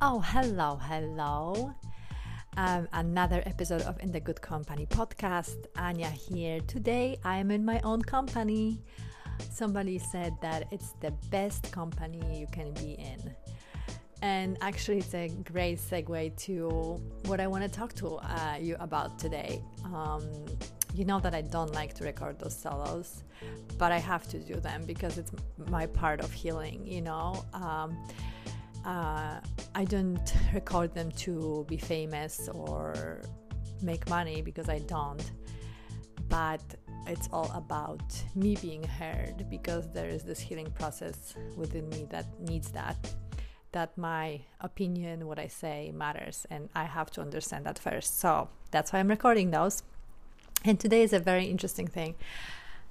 Oh, hello, hello. Um, another episode of In the Good Company podcast. Anya here. Today I am in my own company. Somebody said that it's the best company you can be in. And actually, it's a great segue to what I want to talk to uh, you about today. Um, you know that I don't like to record those solos, but I have to do them because it's my part of healing, you know. Um, uh, I don't record them to be famous or make money because I don't. But it's all about me being heard because there is this healing process within me that needs that. That my opinion, what I say matters, and I have to understand that first. So that's why I'm recording those. And today is a very interesting thing.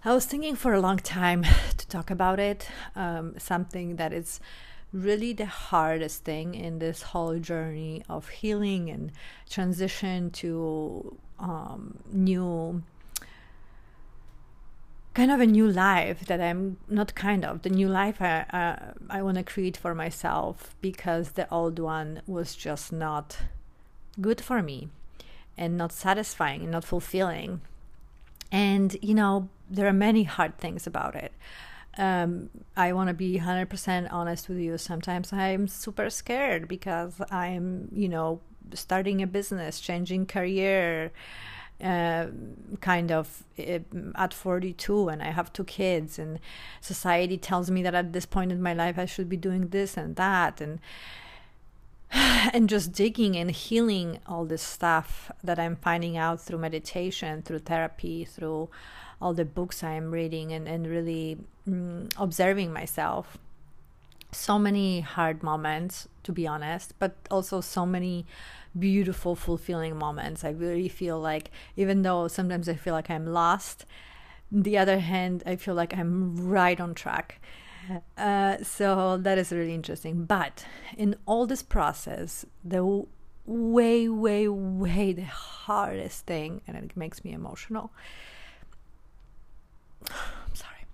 I was thinking for a long time to talk about it, um, something that is really the hardest thing in this whole journey of healing and transition to um, new kind of a new life that I'm not kind of the new life I uh, I want to create for myself because the old one was just not good for me and not satisfying and not fulfilling. And you know there are many hard things about it um, I want to be 100% honest with you. Sometimes I'm super scared because I'm, you know, starting a business, changing career, uh, kind of uh, at 42 and I have two kids and society tells me that at this point in my life I should be doing this and that and and just digging and healing all this stuff that I'm finding out through meditation, through therapy, through all the books I'm reading and, and really mm, observing myself. So many hard moments, to be honest, but also so many beautiful, fulfilling moments. I really feel like, even though sometimes I feel like I'm lost, the other hand, I feel like I'm right on track. Uh, so that is really interesting. But in all this process, the way, way, way the hardest thing, and it makes me emotional, I'm sorry.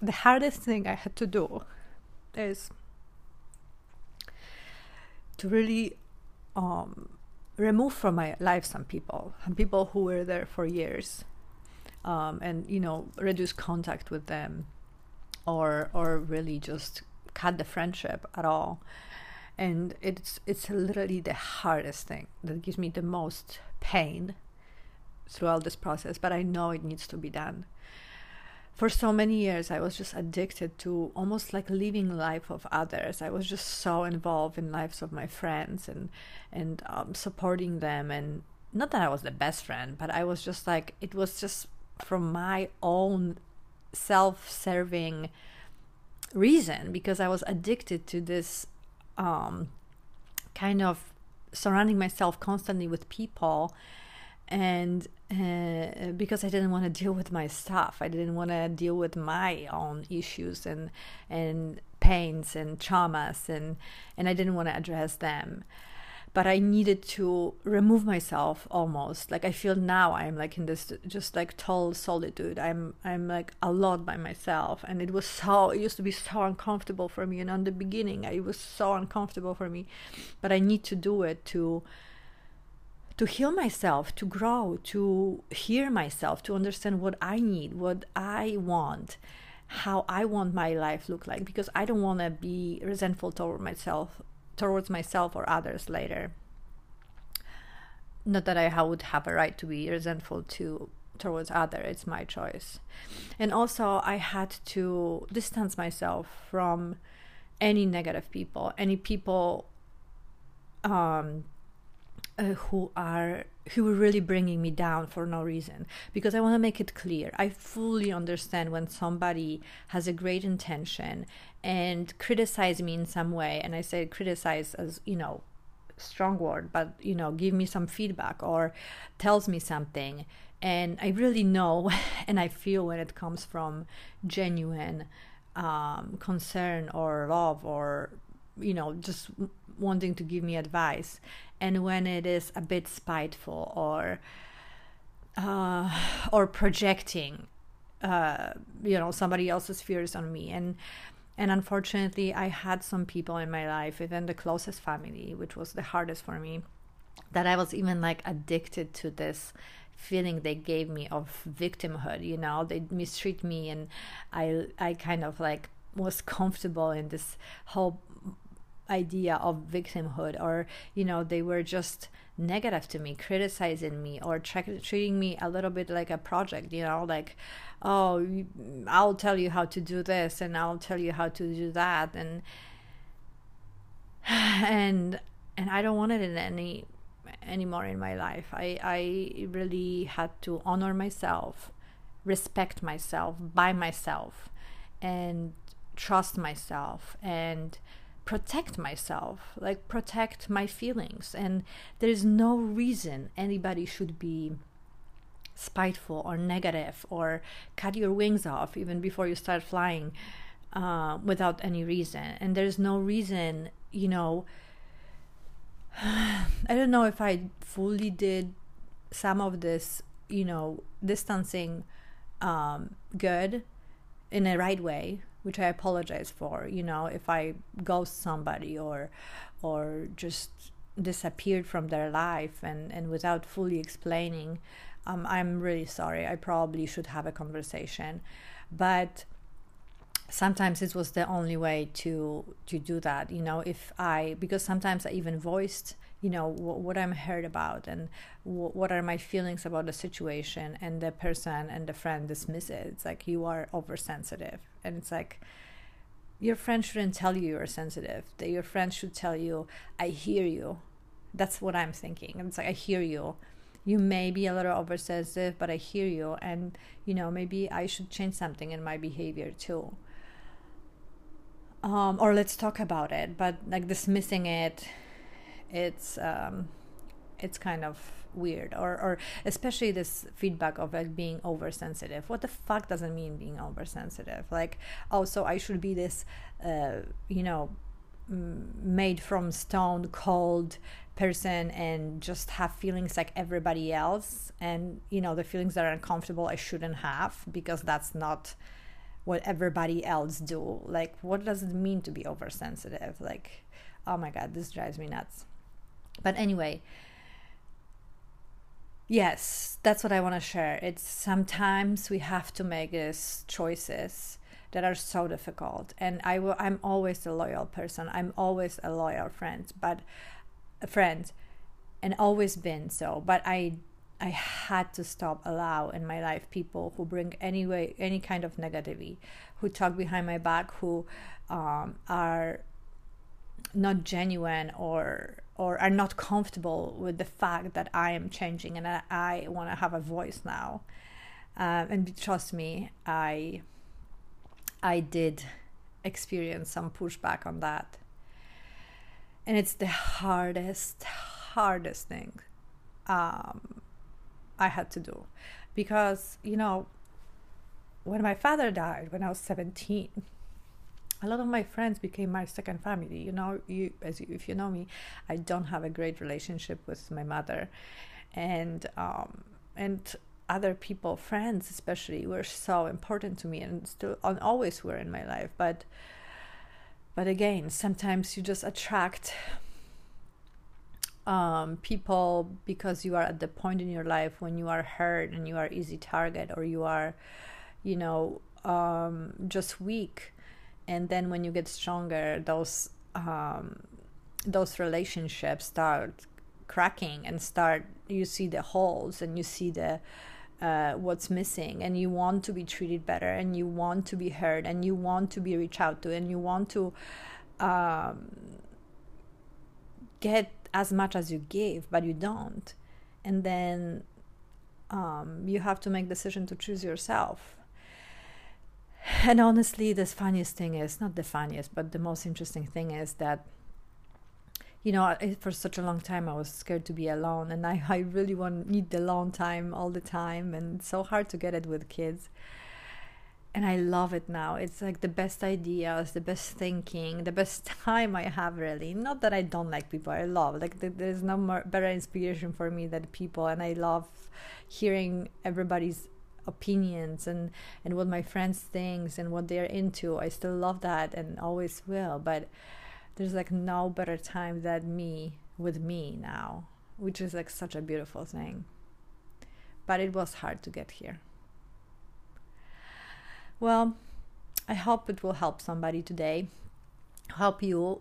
The hardest thing I had to do is to really um, remove from my life some people, some people who were there for years, um, and you know reduce contact with them, or or really just cut the friendship at all. And it's it's literally the hardest thing that gives me the most pain throughout this process, but I know it needs to be done for so many years i was just addicted to almost like living life of others. I was just so involved in lives of my friends and and um, supporting them. And not that i was the best friend but i was just like it was just from my own self-serving reason because i was addicted to this um, kind of surrounding myself constantly with people and uh, because I didn't want to deal with my stuff, I didn't want to deal with my own issues and and pains and traumas, and and I didn't want to address them. But I needed to remove myself almost. Like I feel now, I'm like in this just like total solitude. I'm I'm like a lot by myself, and it was so. It used to be so uncomfortable for me, and on the beginning, it was so uncomfortable for me. But I need to do it to to heal myself, to grow, to hear myself, to understand what I need, what I want, how I want my life look like because I don't want to be resentful toward myself towards myself or others later. Not that I would have a right to be resentful to towards other it's my choice and also i had to distance myself from any negative people any people um uh, who are who are really bringing me down for no reason. Because i want to make it clear i fully understand when somebody has a great intention and criticize me in some way. And i say criticize as you know strong word but you know give me some feedback or tells me something. And i really know and i feel when it comes from genuine um, concern or love or you know just wanting to give me advice and when it is a bit spiteful or uh, or projecting uh, you know somebody else's fears on me. And and unfortunately, I had some people in my life, even the closest family, which was the hardest for me, that I was even like addicted to this feeling they gave me of victimhood you know? They mistreat me and i i kind of like was comfortable in this whole idea of victimhood or you know they were just negative to me criticizing me or tra- treating me a little bit like a project you know like oh i'll tell you how to do this and i'll tell you how to do that and and and i don't want it in any anymore in my life. I i really had to honor myself respect myself by myself and trust myself and protect myself like protect my feelings and there is no reason anybody should be spiteful or negative or cut your wings off even before you start flying uh, without any reason. And there's no reason, you know. I don't know if I fully did some of this, you know, distancing um, good in a right way, which I apologize for. You know, if I ghost somebody or or just disappeared from their life and and without fully explaining um, I'm really sorry. I probably should have a conversation, but sometimes it was the only way to to do that. You know, if I because sometimes I even voiced you know what I'm heard about and what are my feelings about the situation, and the person and the friend dismiss it. It's like you are oversensitive, and it's like your friend shouldn't tell you you're sensitive. That your friend should tell you, "I hear you." That's what I'm thinking. And it's like I hear you you may be a little oversensitive, but I hear you, and you know maybe I should change something in my behavior too. Um, or let's talk about it, but like dismissing it, it's um, it's kind of weird or or especially this feedback of like being oversensitive. What the fuck doesn't mean being oversensitive? Like oh so i should be this uh you know made from stone cold person and just have feelings like everybody else? And you know the feelings that are uncomfortable i shouldn't have because that's not what everybody else do. Like what does it mean to be oversensitive? Like oh my god this drives me nuts but anyway yes that's what i want to share. It's sometimes we have to make these choices that are so difficult. And i will i'm always a loyal person. I'm always a loyal friend but a friend and always been so. But i i had to stop allow in my life people who bring any way any kind of negativity who talk behind my back who um, are not genuine or or are not comfortable with the fact that I am changing and I want to have a voice now. Um, and trust me, I I did experience some pushback on that and it's the hardest hardest thing um, i had to do because you know when my father died when i was 17 a lot of my friends became my second family. You know you as you, if you know me i don't have a great relationship with my mother. And um, and other people friends especially were so important to me and still and always were in my life. But but again, sometimes you just attract um, people because you are at the point in your life when you are hurt and you are easy target or you are, you know, um, just weak. And then when you get stronger, those um, those relationships start cracking and start. You see the holes and you see the uh, what's missing and you want to be treated better and you want to be heard and you want to be reached out to and you want to um, get as much as you give but you don't and then um, you have to make decision to choose yourself and honestly the funniest thing is not the funniest but the most interesting thing is that you know for such a long time i was scared to be alone and i, I really want need the alone time all the time and it's so hard to get it with kids. And i love it now. It's like the best ideas the best thinking the best time i have really. Not that i don't like people i love. Like there's no more better inspiration for me than people and i love hearing everybody's opinions and and what my friends thinks and what they're into. I still love that and always will but there's like no better time than me with me now which is like such a beautiful thing. But it was hard to get here. Well i hope it will help somebody today help you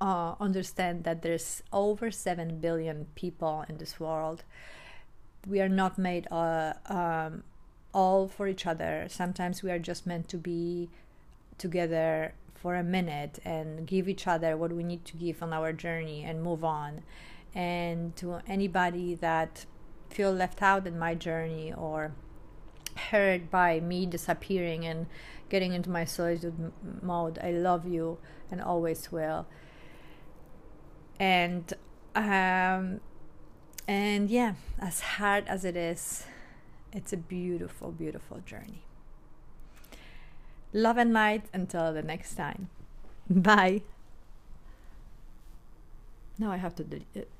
uh, understand that there's over 7 billion people in this world. We are not made uh, um, all for each other. Sometimes we are just meant to be together for a minute and give each other what we need to give on our journey and move on. And to anybody that feel left out in my journey or hurt by me disappearing and getting into my solitude mode i love you and always will. And um and yeah as hard as it is it's a beautiful beautiful journey. Love and light until the next time. Bye. Now i have to delete it